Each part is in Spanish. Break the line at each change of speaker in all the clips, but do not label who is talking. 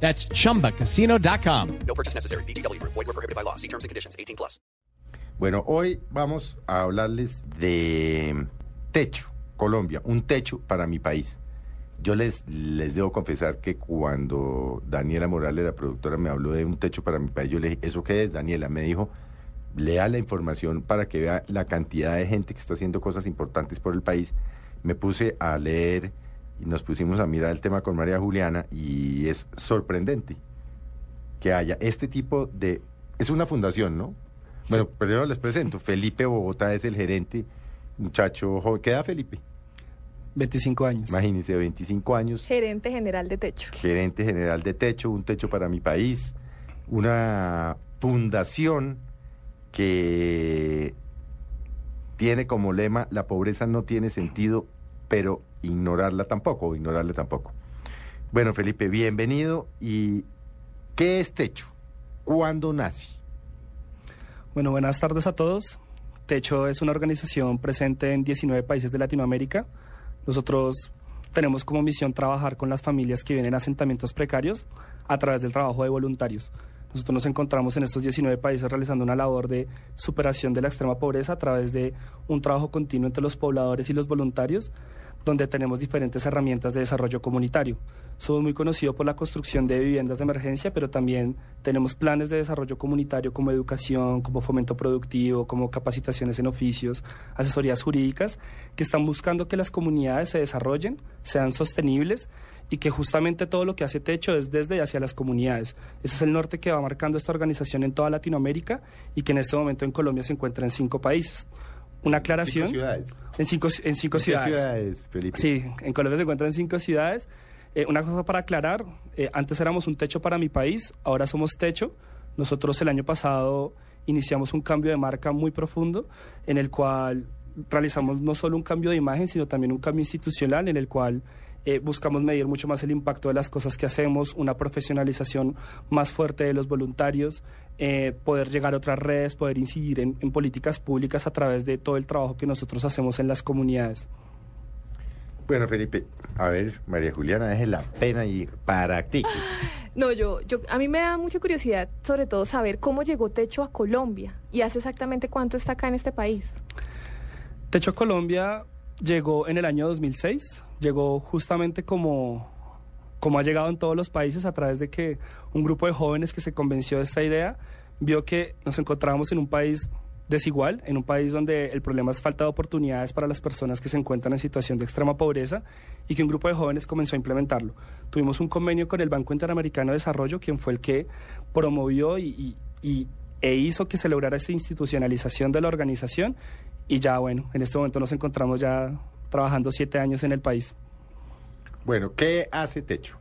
That's chumbacasino.com.
No purchase necessary. BGW. Void were prohibited by law. See terms and conditions. 18 plus.
Bueno, hoy vamos a hablarles de techo, Colombia, un techo para mi país. Yo les, les debo confesar que cuando Daniela Morales, la productora, me habló de un techo para mi país, yo le dije, ¿eso qué es, Daniela? Me dijo, lea la información para que vea la cantidad de gente que está haciendo cosas importantes por el país. Me puse a leer y nos pusimos a mirar el tema con María Juliana y es sorprendente que haya este tipo de... Es una fundación, ¿no? Bueno, primero les presento. Felipe Bogotá es el gerente, muchacho joven. ¿Qué edad, Felipe?
25 años.
Imagínense, 25 años,
Gerente general de techo.
gerente general de Techo, un techo para mi país, una fundación que tiene como lema la pobreza no tiene sentido, pero ignorarla tampoco, o ignorarle tampoco. Bueno, Felipe, bienvenido. ¿Y qué es Techo? ¿Cuándo nace?
Bueno, buenas tardes a todos. Techo es una organización presente en 19 países de Latinoamérica. Nosotros tenemos como misión trabajar con las familias que vienen a asentamientos precarios a través del trabajo de voluntarios. Nosotros nos encontramos en estos 19 países realizando una labor de superación de la extrema pobreza a través de un trabajo continuo entre los pobladores y los voluntarios, donde tenemos diferentes herramientas de desarrollo comunitario. Somos muy conocidos por la construcción de viviendas de emergencia, pero también tenemos planes de desarrollo comunitario como educación, como fomento productivo, como capacitaciones en oficios, asesorías jurídicas, que están buscando que las comunidades se desarrollen, sean sostenibles y que justamente todo lo que hace Techo es desde y hacia las comunidades. Ese es el norte que va marcando esta organización en toda Latinoamérica y que en este momento en Colombia se encuentra en cinco países. Una aclaración.
Cinco ciudades.
En cinco, en cinco
¿En qué
ciudades.
ciudades, Felipe?
Sí, en Colombia se encuentran cinco ciudades. Eh, una cosa para aclarar, eh, antes éramos un techo para mi país, ahora somos techo. Nosotros el año pasado iniciamos un cambio de marca muy profundo en el cual realizamos no solo un cambio de imagen, sino también un cambio institucional en el cual eh, buscamos medir mucho más el impacto de las cosas que hacemos, una profesionalización más fuerte de los voluntarios, eh, poder llegar a otras redes, poder incidir en, en políticas públicas a través de todo el trabajo que nosotros hacemos en las comunidades.
Bueno, Felipe, a ver, María Juliana, deje la pena y practique.
No, yo, yo, a mí me da mucha curiosidad, sobre todo saber cómo llegó Techo a Colombia y hace exactamente cuánto está acá en este país.
Techo Colombia llegó en el año 2006, llegó justamente como, como ha llegado en todos los países a través de que un grupo de jóvenes que se convenció de esta idea vio que nos encontrábamos en un país desigual, en un país donde el problema es falta de oportunidades para las personas que se encuentran en situación de extrema pobreza y que un grupo de jóvenes comenzó a implementarlo. Tuvimos un convenio con el Banco Interamericano de Desarrollo, quien fue el que promovió y, y- y- e hizo que se lograra esta institucionalización de la organización y ya bueno, en este momento nos encontramos ya trabajando siete años en el país.
Bueno, ¿qué hace Techo?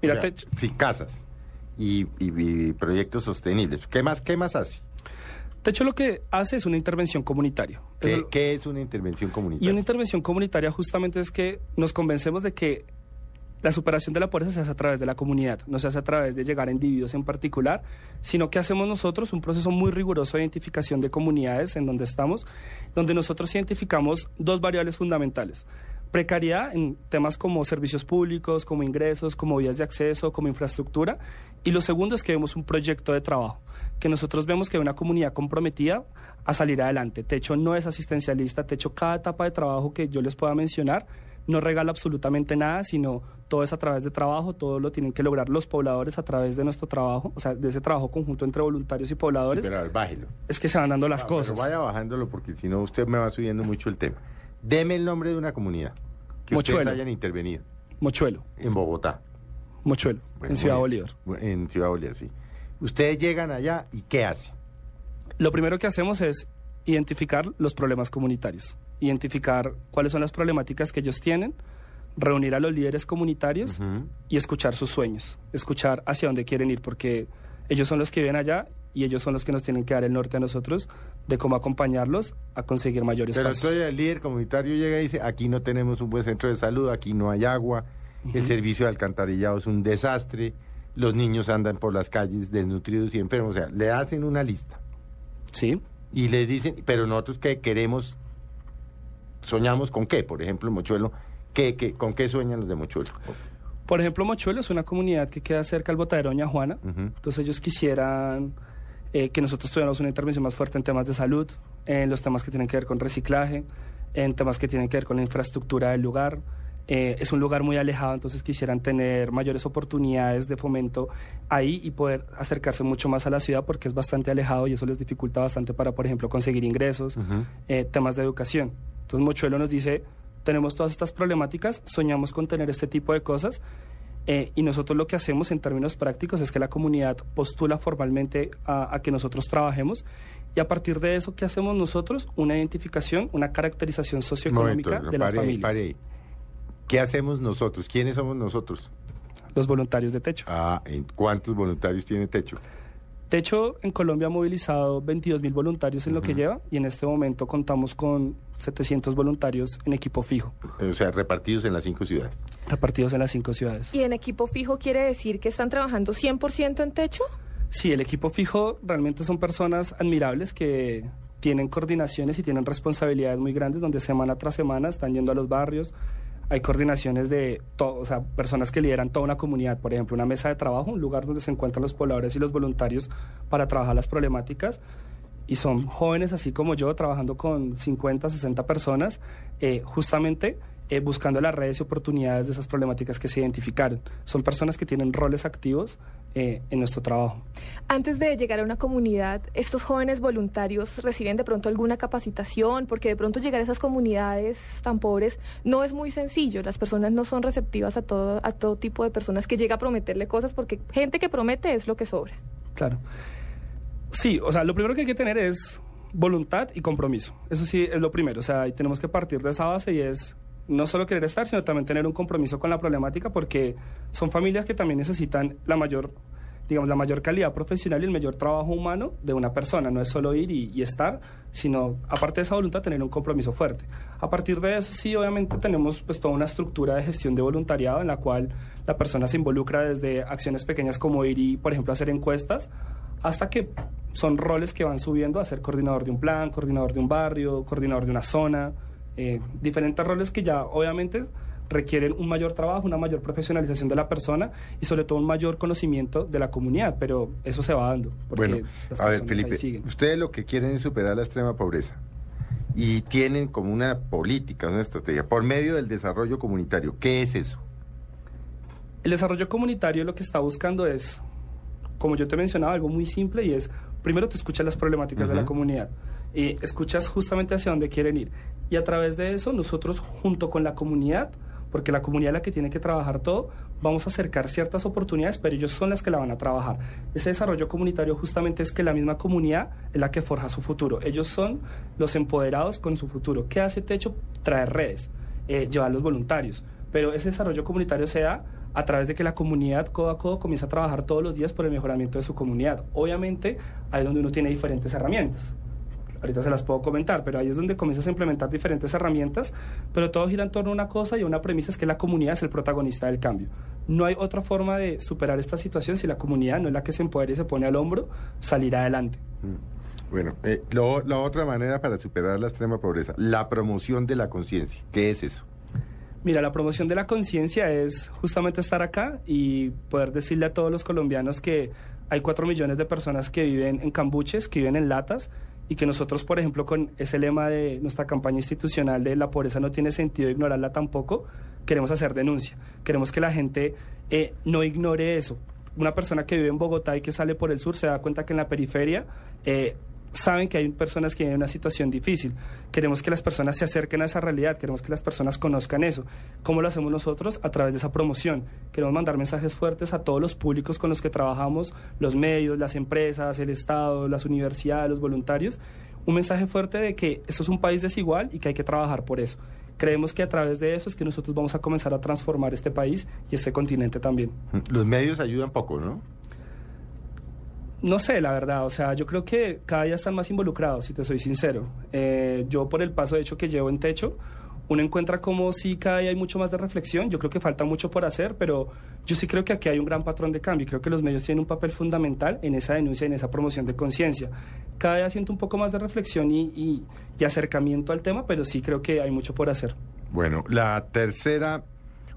Mira,
O sea,
Techo-
Sí, casas y, y- y proyectos sostenibles. ¿Qué más, qué más hace?
Techo lo que hace es una intervención comunitaria.
¿Qué,
Eso-
qué es una intervención
y
comunitaria?
una intervención comunitaria justamente es que nos convencemos de que la superación de la pobreza se hace a través de la comunidad, no se hace a través de llegar a individuos en particular, sino que hacemos nosotros un proceso muy riguroso de identificación de comunidades en donde estamos, donde nosotros identificamos dos variables fundamentales. Precariedad en temas como servicios públicos, como ingresos, como vías de acceso, como infraestructura. Y lo segundo es que vemos un proyecto de trabajo, que nosotros vemos que hay una comunidad comprometida a salir adelante. Techo no es asistencialista, Techo cada etapa de trabajo que yo les pueda mencionar no regala absolutamente nada, sino todo es a través de trabajo, todo lo tienen que lograr los pobladores a través de nuestro trabajo, o sea, de ese trabajo conjunto entre voluntarios y
Sí,
pobladores,
pero a ver, bájelo.
es que se van dando las
Ah, pero
cosas.
vaya bajándolo porque si no usted me va subiendo mucho el tema. Deme el nombre de una comunidad que ustedes hayan intervenido
Mochuelo,
en Bogotá.
Mochuelo,
Bueno,
en Ciudad. Bolívar.
En Ciudad Bolívar, sí. Ustedes llegan allá y ¿qué hacen?
Lo primero que hacemos es identificar los problemas comunitarios, identificar cuáles son las problemáticas que ellos tienen, reunir a los líderes comunitarios y escuchar sus sueños, escuchar hacia dónde quieren ir, porque ellos son los que viven allá y ellos son los que nos tienen que dar el norte a nosotros de cómo acompañarlos a conseguir mayores
Pero
pasos.
entonces el líder comunitario llega y dice, aquí no tenemos un buen centro de salud, aquí no hay agua, el servicio de alcantarillado es un desastre, los niños andan por las calles desnutridos y enfermos. O sea, le hacen una lista
Sí,
y les dicen, pero nosotros qué queremos, soñamos con qué, por ejemplo, Mochuelo, ¿qué, qué, ¿con qué sueñan los de Mochuelo?
Por ejemplo, Mochuelo es una comunidad que queda cerca al botadero Doña Juana. Entonces ellos quisieran eh, que nosotros tuviéramos una intervención más fuerte en temas de salud, en los temas que tienen que ver con reciclaje, en temas que tienen que ver con la infraestructura del lugar. Eh, es un lugar muy alejado, entonces quisieran tener mayores oportunidades de fomento ahí y poder acercarse mucho más a la ciudad porque es bastante alejado y eso les dificulta bastante para, por ejemplo, conseguir ingresos, eh, temas de educación. Entonces Mochuelo nos dice, tenemos todas estas problemáticas, soñamos con tener este tipo de cosas eh, y nosotros lo que hacemos en términos prácticos es que la comunidad postula formalmente a, a que nosotros trabajemos y a partir de eso, ¿qué hacemos nosotros? Una identificación, una caracterización socioeconómica
momento,
de las
pare
familias,
pare. ¿Qué hacemos nosotros? ¿Quiénes somos nosotros?
los voluntarios de techo.
Ah, ¿en ¿cuántos voluntarios tiene Techo?
Techo en Colombia ha movilizado 22 mil voluntarios en lo que lleva y en este momento contamos con 700 voluntarios en equipo fijo,
O sea, repartidos en las cinco ciudades.
repartidos en las cinco ciudades.
¿Y en equipo fijo quiere decir que están trabajando 100% en techo?
Sí, el equipo fijo realmente son personas admirables que tienen coordinaciones y tienen responsabilidades muy grandes donde semana tras semana están yendo a los barrios. Hay coordinaciones de to- o personas que lideran toda una comunidad, por ejemplo, una mesa de trabajo, un lugar donde se encuentran los pobladores y los voluntarios para trabajar las problemáticas. Y son jóvenes así como yo, trabajando con 50, 60 personas, eh, justamente eh, buscando las redes y oportunidades de esas problemáticas que se identificaron. Son personas que tienen roles activos eh, en nuestro trabajo.
Antes de llegar a una comunidad, estos jóvenes voluntarios reciben de pronto alguna capacitación, porque de pronto llegar a esas comunidades tan pobres no es muy sencillo. Las personas no son receptivas a todo, a todo tipo de personas que llega a prometerle cosas, porque gente que promete es lo que sobra.
Claro. Sí, o sea, lo primero que hay que tener es voluntad y compromiso. Eso sí es lo primero. O sea, ahí tenemos que partir de esa base y es no solo querer estar, sino también tener un compromiso con la problemática porque son familias que también necesitan la mayor, digamos, la mayor calidad profesional y el mayor trabajo humano de una persona. No es solo ir y, estar, sino, aparte de esa voluntad, tener un compromiso fuerte. A partir de eso, sí, obviamente tenemos pues toda una estructura de gestión de voluntariado en la cual la persona se involucra desde acciones pequeñas como ir y, por ejemplo, hacer encuestas, hasta que son roles que van subiendo a ser coordinador de un plan, coordinador de un barrio, coordinador de una zona, eh, diferentes roles que ya obviamente requieren un mayor trabajo, una mayor profesionalización de la persona y sobre todo un mayor conocimiento de la comunidad, pero eso se va dando. Porque
Bueno,
las
a ver, Felipe, ustedes lo que quieren es superar la extrema pobreza y tienen como una política, una estrategia por medio del desarrollo comunitario. ¿Qué es eso?
El desarrollo comunitario lo que está buscando es, como yo te mencionaba, algo muy simple y es, primero tú escuchas las problemáticas de la comunidad, y escuchas justamente hacia dónde quieren ir. Y a través de eso, nosotros junto con la comunidad, porque la comunidad es la que tiene que trabajar todo, vamos a acercar ciertas oportunidades, pero ellos son las que la van a trabajar. Ese desarrollo comunitario justamente es que la misma comunidad es la que forja su futuro. Ellos son los empoderados con su futuro. ¿Qué hace Techo? Traer redes, eh, llevar los voluntarios. Pero ese desarrollo comunitario se da a través de que la comunidad codo a codo comienza a trabajar todos los días por el mejoramiento de su comunidad. Obviamente, ahí es donde uno tiene diferentes herramientas. Ahorita se las puedo comentar, pero ahí es donde comienzas a implementar diferentes herramientas, pero todo gira en torno a una cosa y a una premisa es que la comunidad es el protagonista del cambio. No hay otra forma de superar esta situación si la comunidad no es la que se empodera y se pone al hombro, salir adelante.
Bueno, eh, lo- la otra manera para superar la extrema pobreza, la promoción de la conciencia. ¿Qué es eso?
Mira, la promoción de la conciencia es justamente estar acá y poder decirle a todos los colombianos que hay cuatro millones de personas que viven en cambuches, que viven en latas y que nosotros, por ejemplo, con ese lema de nuestra campaña institucional de la pobreza no tiene sentido ignorarla tampoco, queremos hacer denuncia. Queremos que la gente eh, no ignore eso. Una persona que vive en Bogotá y que sale por el sur se da cuenta que en la periferia eh, saben que hay personas que viven en una situación difícil. Queremos que las personas se acerquen a esa realidad, queremos que las personas conozcan eso. ¿Cómo lo hacemos nosotros? A través de esa promoción. Queremos mandar mensajes fuertes a todos los públicos con los que trabajamos, los medios, las empresas, el Estado, las universidades, los voluntarios. Un mensaje fuerte de que esto es un país desigual y que hay que trabajar por eso. Creemos que a través de eso es que nosotros vamos a comenzar a transformar este país y este continente también.
Los medios ayudan poco, ¿no?
No sé, la verdad. O sea, yo creo que cada día están más involucrados, si te soy sincero. Eh, yo, por el paso de hecho que llevo en techo, uno encuentra como si cada día hay mucho más de reflexión. Yo creo que falta mucho por hacer, pero yo sí creo que aquí hay un gran patrón de cambio. y Creo que los medios tienen un papel fundamental en esa denuncia, en esa promoción de conciencia. Cada día siento un poco más de reflexión y, acercamiento al tema, pero sí creo que hay mucho por hacer.
Bueno, la tercera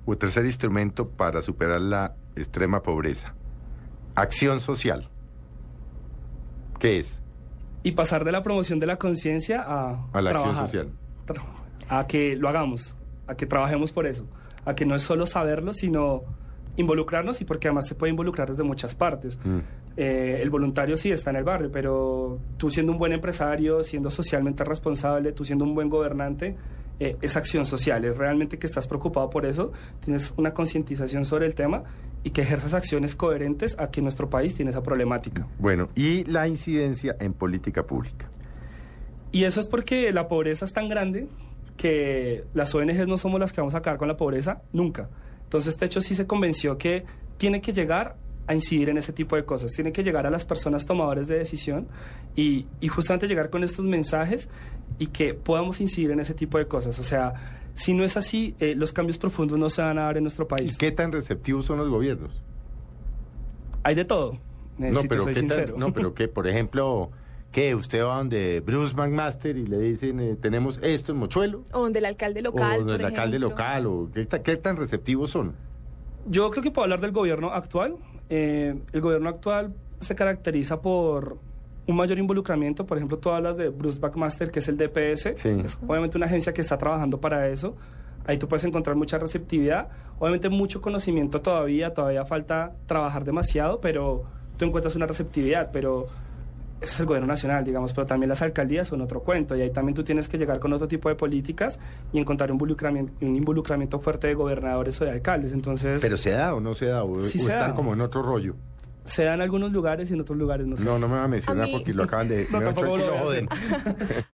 o tercer instrumento para superar la extrema pobreza. Acción social. ¿Qué es?
Y pasar de la promoción de la conciencia a,
A la acción
trabajar.
social.
Tra- A que lo hagamos, a que trabajemos por eso. A que no es solo saberlo, sino involucrarnos y porque además se puede involucrar desde muchas partes.
Mm.
Eh, el voluntario sí está en el barrio, pero tú siendo un buen empresario, siendo socialmente responsable, tú siendo un buen gobernante, eh, es acción social, es realmente que estás preocupado por eso, tienes una concientización sobre el tema y que ejerzas acciones coherentes a que nuestro país tiene esa problemática.
Bueno, y la incidencia en política pública.
Y eso es porque la pobreza es tan grande que las ONGs no somos las que vamos a acabar con la pobreza nunca. Entonces, Techo sí se convenció que tiene que llegar a incidir en ese tipo de cosas, tiene que llegar a las personas tomadores de decisión y, y justamente llegar con estos mensajes y que podamos incidir en ese tipo de cosas. O sea, si no es así, eh, los cambios profundos no se van a dar en nuestro
¿Y
país.
qué tan receptivos son los gobiernos?
Hay de todo. eh,
no,
si
pero
soy
qué tan-
sincero.
no, pero que, por ejemplo, que usted va donde Bruce McMaster y le dicen, eh, tenemos esto en Mochuelo,
O donde el alcalde local.
o
por
el alcalde local, o qué, qué tan receptivos son.
Yo creo que puedo hablar del gobierno actual. Eh, el gobierno actual se caracteriza por un mayor involucramiento. Por ejemplo, tú hablas de Bruce Backmaster, que es el DPS.
Sí.
Es obviamente una agencia que está trabajando para eso. Ahí tú puedes encontrar mucha receptividad. Obviamente mucho conocimiento todavía, todavía falta trabajar demasiado, pero tú encuentras una receptividad. Pero eso es el gobierno nacional, digamos, pero también las alcaldías son otro cuento y ahí también tú tienes que llegar con otro tipo de políticas y encontrar un involucramiento, un involucramiento fuerte de gobernadores o de alcaldes. Entonces,
Pero se da o no se da, o,
Sí
o
se
están
da.
como en otro rollo.
se da en algunos lugares y en otros lugares no se da.
No, no me va a mencionar
A mí-
porque lo acaban de...
No,
me
tampoco lo
joden.